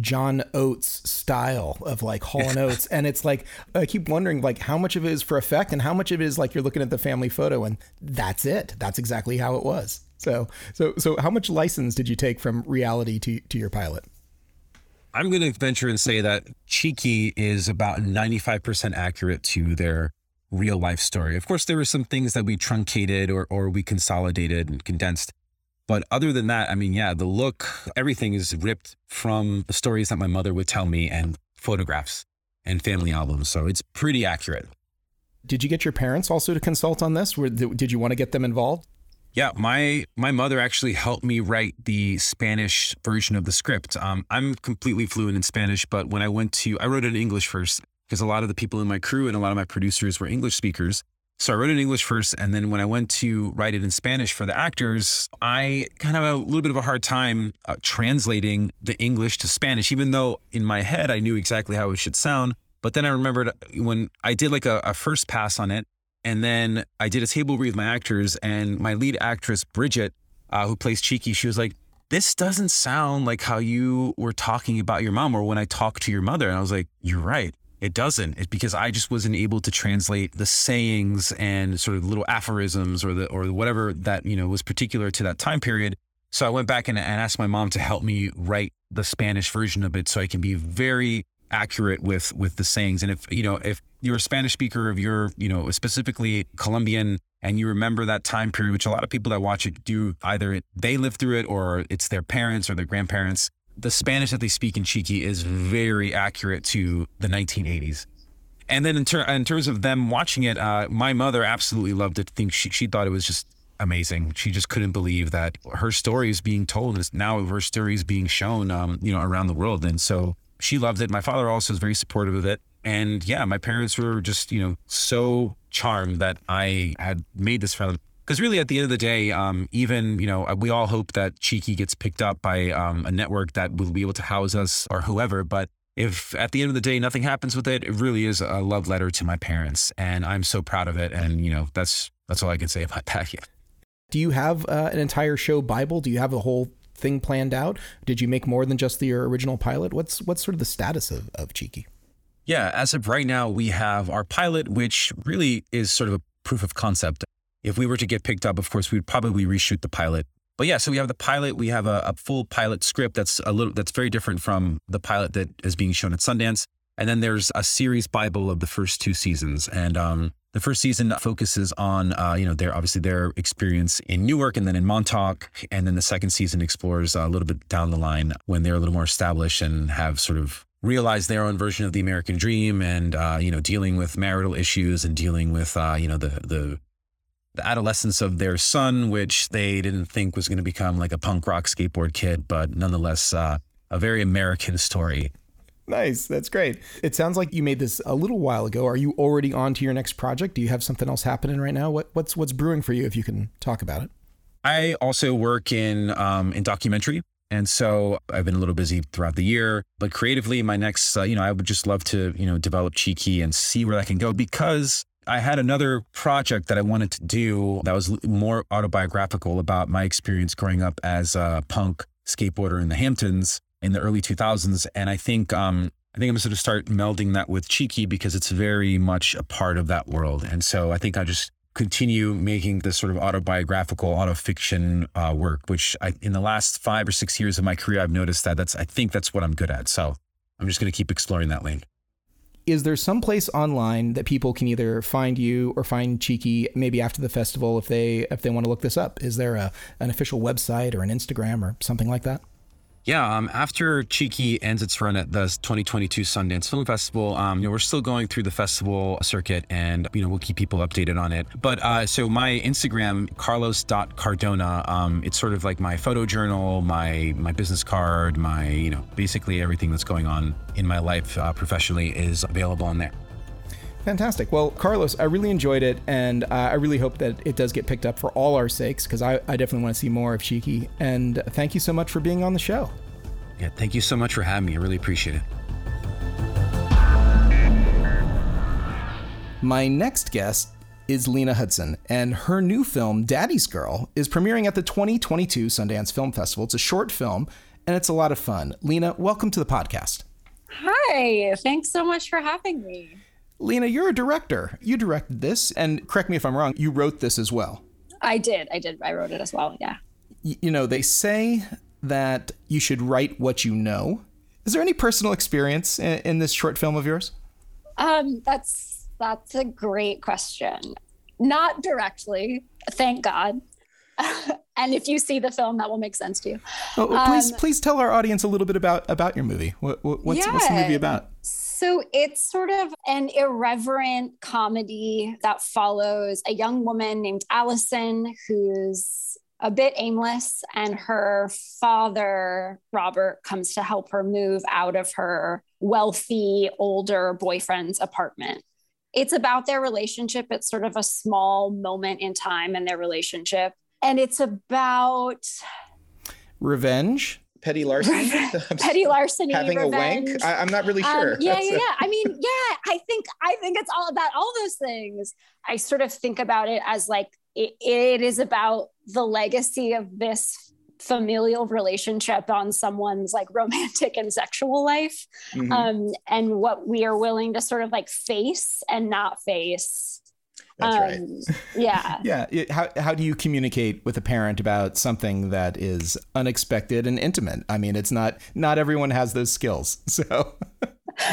S3: John Oates style of like Hall and Oates. and it's like I keep wondering like how much of it is for effect and how much of it is like you're looking at the family photo and that's it. That's exactly how it was. So so so how much license did you take from reality to to your pilot?
S7: I'm going to venture and say that Chiqui is about 95% accurate to their real life story. Of course, there were some things that we truncated or, or we consolidated and condensed. But other than that, I mean, yeah, the look, everything is ripped from the stories that my mother would tell me and photographs. and family albums. So it's pretty accurate.
S3: Did you get your parents also to consult on this? Did you want to get them involved?
S7: Yeah, my my mother actually helped me write the Spanish version of the script. Um, I'm completely fluent in Spanish, but when I went to, I wrote it in English first because a lot of the people in my crew and a lot of my producers were English speakers. So I wrote it in English first, and then when I went to write it in Spanish for the actors, I kind of had a little bit of a hard time uh, translating the English to Spanish, even though in my head I knew exactly how it should sound. But then I remembered when I did like a, a first pass on it, and then I did a table read with my actors, and my lead actress Bridget, uh, who plays Chiqui, she was like, "This doesn't sound like how you were talking about your mom, or when I talked to your mother." And I was like, "You're right." It doesn't. It's because I just wasn't able to translate the sayings and sort of little aphorisms or the or whatever that you know was particular to that time period. So I went back and, and asked my mom to help me write the Spanish version of it so I can be very accurate with with the sayings. And if you know if you're a Spanish speaker, if you're you know specifically Colombian and you remember that time period, which a lot of people that watch it do, either they lived through it or it's their parents or their grandparents the Spanish that they speak in Chiqui is very accurate to the 1980s. And then in, ter- in terms of them watching it, uh, my mother absolutely loved it. Think she she thought it was just amazing. She just couldn't believe that her story is being told. And now her story is being shown, um, you know, around the world. And so she loved it. My father also is very supportive of it. And yeah, my parents were just, you know, so charmed that I had made this for them. Because really, at the end of the day, um, even you know, we all hope that Chiqui gets picked up by um, a network that will be able to house us or whoever. But if at the end of the day nothing happens with it, it really is a love letter to my parents, and I'm so proud of it. And you know, that's that's all I can say about that. Yeah.
S3: Do you have uh, an entire show Bible? Do you have a whole thing planned out? Did you make more than just the original pilot? What's what's sort of the status of, of Chiqui?
S7: Yeah, as of right now, we have our pilot, which really is sort of a proof of concept. If we were to get picked up, of course, we'd probably reshoot the pilot. But yeah, so we have the pilot. We have a, a, full pilot script that's a little that's very different from the pilot that is being shown at Sundance. And then there's a series bible of the first two seasons. And um, the first season focuses on uh, you know their obviously their experience in Newark and then in Montauk. And then the second season explores a little bit down the line when they're a little more established and have sort of realized their own version of the American dream and uh, you know dealing with marital issues and dealing with uh, you know the the the adolescence of their son, which they didn't think was going to become like a punk rock skateboard kid, but nonetheless, uh, a very American story.
S3: Nice. That's great. It sounds like you made this a little while ago. Are you already on to your next project? Do you have something else happening right now? What, what's what's brewing for you if you can talk about it?
S7: I also work in um, in documentary. And so I've been a little busy throughout the year, but creatively, my next, uh, you know, I would just love to, you know, develop Chiqui and see where that can go because I had another project that I wanted to do that was more autobiographical about my experience growing up as a punk skateboarder in the Hamptons in the early 2000s. And I think, um, I think I'm going to start melding that with Chiqui because it's very much a part of that world. And so I think I just continue making this sort of autobiographical, autofiction uh, work, which I, in the last five or six years of my career, I've noticed that that's, I think that's what I'm good at. So I'm just going to keep exploring that lane
S3: is there some place online that people can either find you or find Chiqui maybe after the festival if they if they want to look this up? Is there a an official website or an Instagram or something like that?
S7: Yeah, um, after Chiqui ends its run at the 2022 Sundance Film Festival, um, you know, we're still going through the festival circuit, and you know, we'll keep people updated on it. But uh, so my Instagram, Carlos.Cardona, um, it's sort of like my photo journal, my my business card, my you know, basically everything that's going on in my life uh, professionally is available on there.
S3: Fantastic. Well, Carlos, I really enjoyed it, and uh, I really hope that it does get picked up for all our sakes because I, I definitely want to see more of Chiqui. And thank you so much for being on the show.
S7: Yeah, thank you so much for having me. I really appreciate it.
S3: My next guest is Lena Hudson, and her new film, Daddy's Girl, is premiering at the 2022 Sundance Film Festival. It's a short film, and it's a lot of fun. Lena, welcome to the podcast.
S8: Hi, thanks so much for having me.
S3: Lena, you're a director. You directed this, and correct me if I'm wrong, you wrote this as well.
S8: I did. I did. I wrote it as well. Yeah.
S3: You know, they say that you should write what you know. Is there any personal experience in, in this short film of yours?
S8: Um, that's that's a great question. Not directly, thank God. and if you see the film, that will make sense to you.
S3: Oh, oh, please,
S8: Um,
S3: please tell our audience a little bit about about your movie. What, what, what's, what's the movie
S8: Yeah.
S3: about?
S8: So it's sort of an irreverent comedy that follows a young woman named Allison who's a bit aimless, and her father, Robert, comes to help her move out of her wealthy, older boyfriend's apartment. It's about their relationship. It's sort of a small moment in time in their relationship. And it's about
S3: Revenge, petty larceny,
S8: petty larceny,
S3: having a wank. I, I'm not really
S8: Um,
S3: sure.
S8: yeah,
S3: That's
S8: yeah,
S3: a-
S8: yeah. I mean, yeah, I think I think it's all about all those things. I sort of think about it as like it, it is about the legacy of this familial relationship on someone's like romantic and sexual life
S3: Mhm.
S8: um and what we are willing to sort of like face and not face
S3: That's right.
S8: um yeah
S3: Yeah. it- how, how do you communicate with a parent about something that is unexpected and intimate? I mean, it's not, not everyone has those skills. So,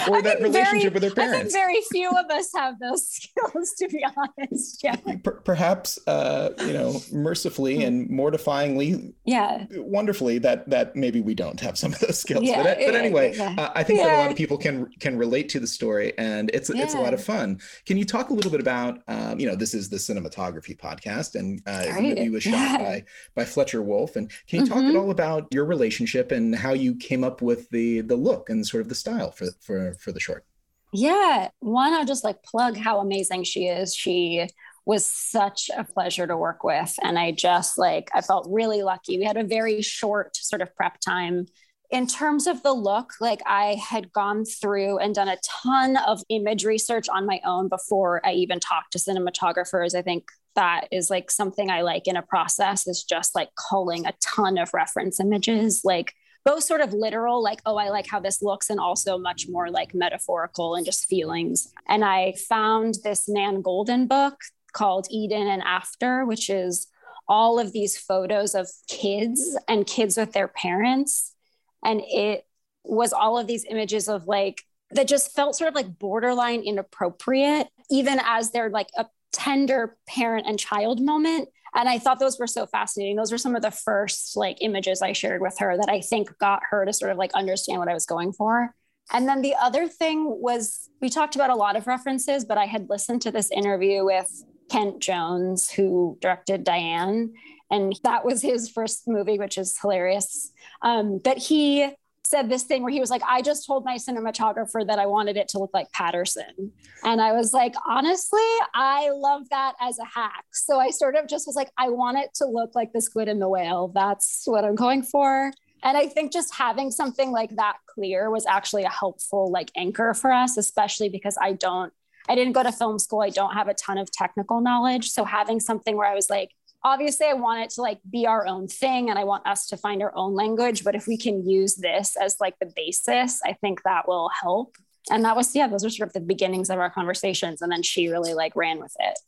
S3: or
S8: I
S3: that
S8: think
S3: relationship
S8: very-
S3: with their
S8: I think very few of us have those skills, to be honest. Yeah.
S3: Per- perhaps, uh, you know, mercifully and mortifyingly,
S8: Yeah.
S3: wonderfully that that maybe we don't have some of those skills.
S8: Yeah,
S3: but, but anyway,
S8: yeah.
S3: uh, I think that a lot of people can can relate to the story, and it's it's a lot of fun. Can you talk a little bit about, um, you know, this is the cinematography podcast, and uh, the
S8: Great.
S3: was shot
S8: Yeah.
S3: by by Fletcher Wolf, and can you talk
S8: Mhm.
S3: at all about your relationship and how you came up with the the look and sort of the style for for for for the short?
S8: Yeah. One, I'll just like plug how amazing she is. She was such a pleasure to work with. And I just like, I felt really lucky. We had a very short sort of prep time. In terms of the look, like I had gone through and done a ton of image research on my own before I even talked to cinematographers. I think that is like something I like in a process is just like culling a ton of reference images. Like both sort of literal, like, oh, I like how this looks, and also much more like metaphorical and just feelings. And I found this Nan Goldin book called Eden and After, which is all of these photos of kids and kids with their parents. And it was all of these images of like, that just felt sort of like borderline inappropriate, even as they're like a tender parent and child moment. And i thought those were so fascinating. Those were some of the first like images i shared with her that i think got her to sort of like understand what i was going for. And then the other thing was we talked about a lot of references but i had listened to this interview with kent jones who directed diane and that was his first movie which is hilarious. Um, but he said this thing where he was like, I just told my cinematographer that I wanted it to look like Paterson. And I was like, honestly, I love that as a hack. So I sort of just was like, I want it to look like the squid and the whale. That's what I'm going for. And I think just having something like that clear was actually a helpful like anchor for us, especially because I don't, I didn't go to film school. I don't have a ton of technical knowledge. So having something where I was like, obviously I want it to like be our own thing and I want us to find our own language. But if we can use this as like the basis, I think that will help. And that was, yeah, those were sort of the beginnings of our conversations. And then she really like ran with it.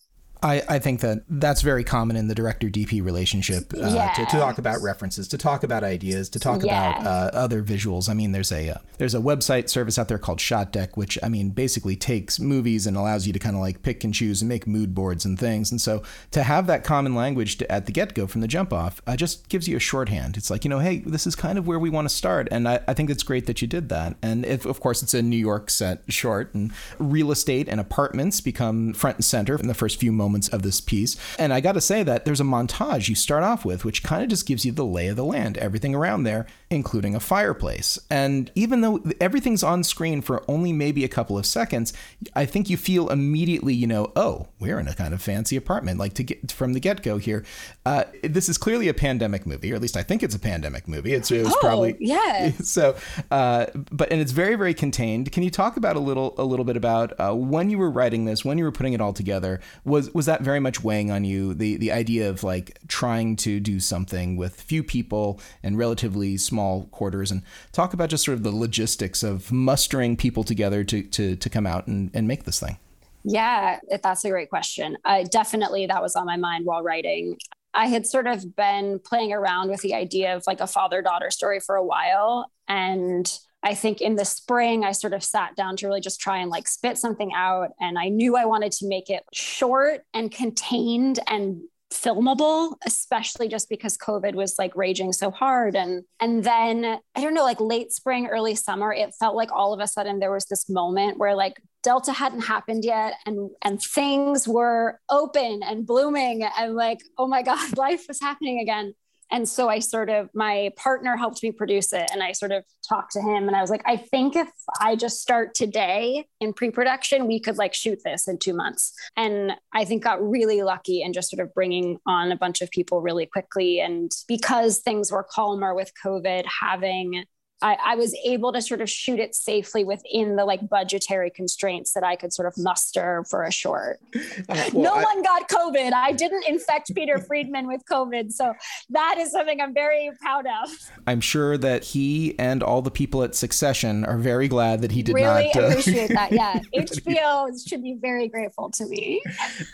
S3: I, I think that that's very common in the director DP relationship uh,
S8: Yeah.
S3: to, to talk about references, to talk about ideas, to talk
S8: Yeah.
S3: about uh, other visuals. I mean, there's a uh, there's a website service out there called Shot Deck, which I mean basically takes movies and allows you to kind of like pick and choose and make mood boards and things. And so to have that common language to, at the get go from the jump off uh, just gives you a shorthand. It's like you know, hey, this is kind of where we want to start, and I, I think it's great that you did that. And if of course it's a New York set short, and real estate and apartments become front and center in the first few moments of this piece. And I got to say that there's a montage you start off with, which kind of just gives you the lay of the land, everything around there, including a fireplace. And even though everything's on screen for only maybe a couple of seconds, I think you feel immediately, you know, oh, we're in a kind of fancy apartment, like to get from the get go here. Uh, this is clearly a pandemic movie, or at least I think it's a pandemic movie. It's, it was
S8: Oh,
S3: probably
S8: yeah.
S3: so uh, but and it's very very contained can you talk about a little a little bit about uh, when you were writing this when you were putting it all together was was that very much weighing on you the the idea of like trying to do something with few people and relatively small quarters and talk about just sort of the logistics of mustering people together to to to come out and, and make this thing
S8: Yeah, that's a great question. Uh, definitely, that was on my mind while writing. I had sort of been playing around with the idea of like a father daughter story for a while. And I think in the spring, I sort of sat down to really just try and like spit something out. And I knew I wanted to make it short and contained and filmable especially just because covid was like raging so hard and and then i don't know like late spring early summer it felt like all of a sudden there was this moment where like delta hadn't happened yet and and things were open and blooming and like oh my god life was happening again and so I sort of, my partner helped me produce it. And I sort of talked to him and I was like, I think if I just start today in pre production, we could like shoot this in two months. And I think got really lucky and just sort of bringing on a bunch of people really quickly. And because things were calmer with COVID, having I, I, was able to sort of shoot it safely within the like budgetary constraints that I could sort of muster for a short. Uh, well, no I, one got COVID. I didn't infect Peter Friedman with COVID. So that is something I'm very proud of.
S3: I'm sure that he and all the people at Succession are very glad that he did
S8: really
S3: not.
S8: Really uh, appreciate that. Yeah. HBO should be very grateful to me.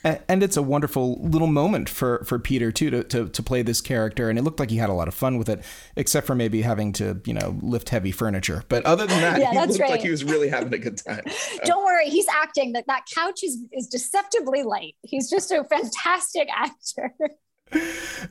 S3: And, and, it's a wonderful little moment for, for Peter too, to, to, to play this character. And it looked like he had a lot of fun with it, except for maybe having to, you know, lift heavy furniture. But other than that,
S8: yeah,
S3: he
S8: looked
S3: right. like he was really having a good time.
S8: Don't worry, he's acting. That that couch is is deceptively light. He's just a fantastic actor.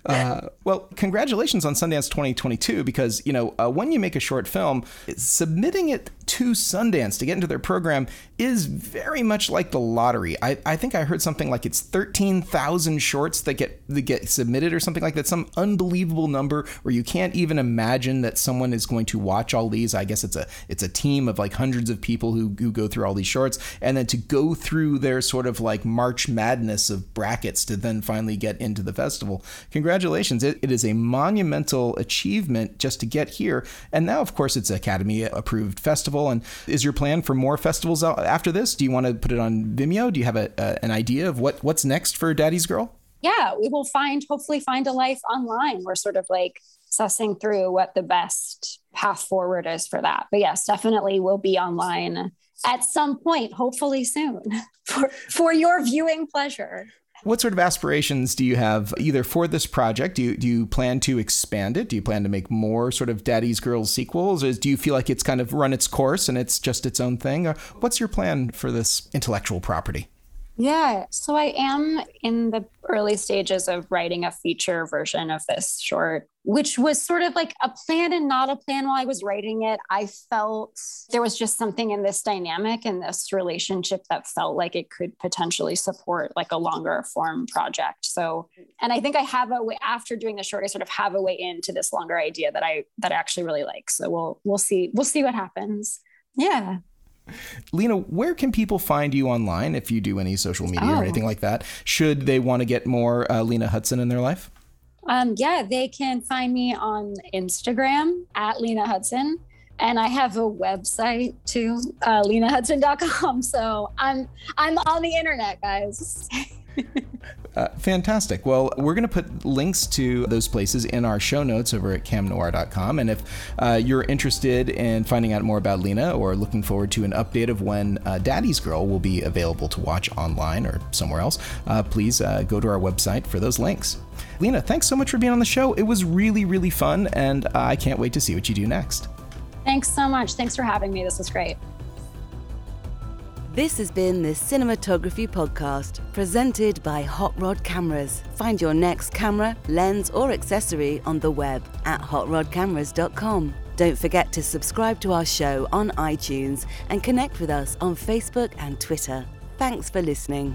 S3: Uh, well, congratulations on Sundance 2022 because, you know, uh, when you make a short film, submitting it to Sundance to get into their program is very much like the lottery. I, I think I heard something like it's 13,000 shorts that get that get submitted or something like that, some unbelievable number where you can't even imagine that someone is going to watch all these. I guess it's a it's a team of like hundreds of people who, who go through all these shorts and then to go through their sort of like March madness of brackets to then finally get into the festival. Congratulations. It, it is a monumental achievement just to get here. And now, of course, it's Academy approved festival festival. And is your plan for more festivals after this? Do you want to put it on Vimeo? Do you have a, a, an idea of what what's next for Daddy's Girl?
S8: Yeah, we will find hopefully find a life online. We're sort of like sussing through what the best path forward is for that. But yes, definitely we'll be online at some point, hopefully soon, for for your viewing pleasure.
S3: What sort of aspirations do you have either for this project? Do you, do you plan to expand it? Do you plan to make more sort of Daddy's Girls sequels? Or do you feel like it's kind of run its course and it's just its own thing? Or what's your plan for this intellectual property?
S8: Yeah. So I am in the early stages of writing a feature version of this short, which was sort of like a plan and not a plan while I was writing it. I felt there was just something in this dynamic and this relationship that felt like it could potentially support like a longer form project. So, and I think I have a way after doing the short, I sort of have a way into this longer idea that I that I actually really like. So we'll we'll see we'll see what happens. Yeah.
S3: Lena, where can people find you online if you do any social media oh. or anything like that? Should they want to get more uh, Lena Hudson in their life?
S8: Um, yeah, they can find me on Instagram at Lena Hudson. And I have a website too, uh, lenahudson.com. So I'm I'm on the internet, guys.
S3: Uh, fantastic. Well, we're going to put links to those places in our show notes over at camnoir.com. And if uh, you're interested in finding out more about Lena or looking forward to an update of when uh, Daddy's Girl will be available to watch online or somewhere else, uh, please uh, go to our website for those links. Lena, thanks so much for being on the show. It was really, really fun, and I can't wait to see what you do next.
S8: Thanks so much. Thanks for having me. This was great.
S9: This has been the Cinematography Podcast, presented by Hot Rod Cameras. Find your next camera, lens, or accessory on the web at hotrodcameras.com. Don't forget to subscribe to our show on iTunes and connect with us on Facebook and Twitter. Thanks for listening.